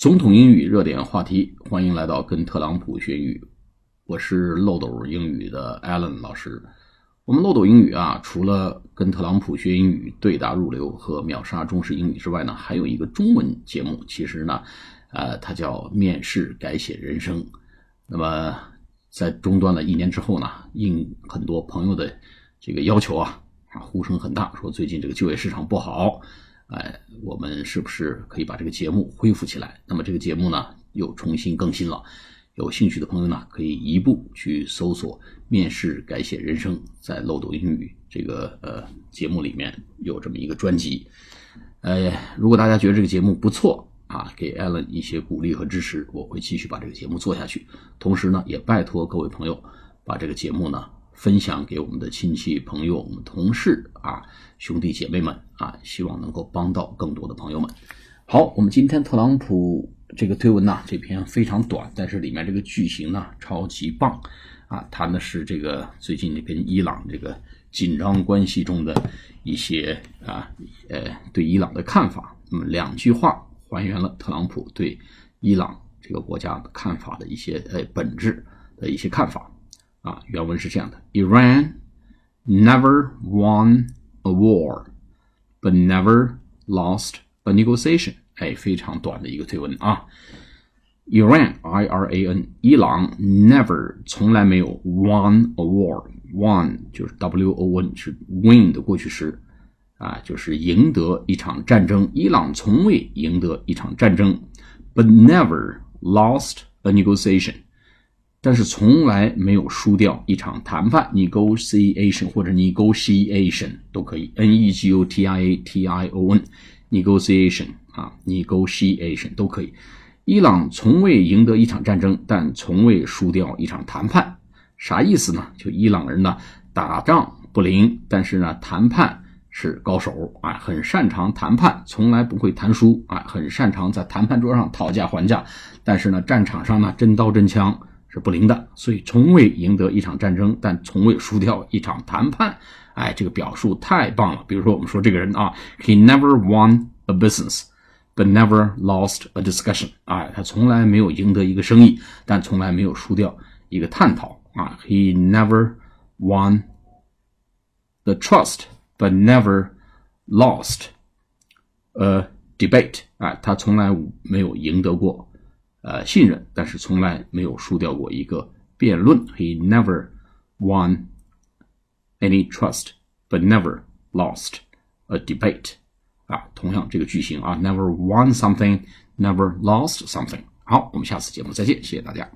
总统英语热点话题，欢迎来到跟特朗普学英语。我是漏斗英语的 Alan 老师。我们漏斗英语啊，除了跟特朗普学英语、对答如流和秒杀中式英语之外呢，还有一个中文节目。其实呢，呃，它叫面试改写人生。那么在中断了一年之后呢，应很多朋友的这个要求啊，啊，呼声很大，说最近这个就业市场不好。哎，我们是不是可以把这个节目恢复起来？那么这个节目呢，又重新更新了。有兴趣的朋友呢，可以一步去搜索“面试改写人生”在漏斗英语这个呃节目里面有这么一个专辑。呃，如果大家觉得这个节目不错啊，给艾伦一些鼓励和支持，我会继续把这个节目做下去。同时呢，也拜托各位朋友把这个节目呢。分享给我们的亲戚朋友、我们同事啊、兄弟姐妹们啊，希望能够帮到更多的朋友们。好，我们今天特朗普这个推文呢，这篇非常短，但是里面这个句型呢超级棒啊，谈的是这个最近跟伊朗这个紧张关系中的一些啊呃对伊朗的看法。那么两句话还原了特朗普对伊朗这个国家的看法的一些呃本质的一些看法。啊，原文是这样的：Iran never won a war, but never lost a negotiation。哎，非常短的一个推文啊。Iran, I-R-A-N，伊朗 never 从来没有 won a war。won 就是 W-O-N，是 win 的过去时啊，就是赢得一场战争。伊朗从未赢得一场战争，but never lost a negotiation。 但是从来没有输掉一场谈判，negotiation 或者 negotiation 都可以，n e g o t i a t i o n，negotiation 啊，negotiation 都可以。伊朗从未赢得一场战争，但从未输掉一场谈判，啥意思呢？就伊朗人呢，打仗不灵，但是呢，谈判是高手啊，很擅长谈判，从来不会谈输啊，很擅长在谈判桌上讨价还价，但是呢，战场上呢，真刀真枪。是不灵的，所以从未赢得一场战争，但从未输掉一场谈判。哎，这个表述太棒了。比如说，我们说这个人啊，He never won a business, but never lost a discussion。哎，他从来没有赢得一个生意，但从来没有输掉一个探讨。啊，He never won the trust, but never lost a debate。哎，他从来没有赢得过。呃，信任，但是从来没有输掉过一个辩论。He never won any trust, but never lost a debate。啊，同样这个句型啊，never won something, never lost something。好，我们下次节目再见，谢谢大家。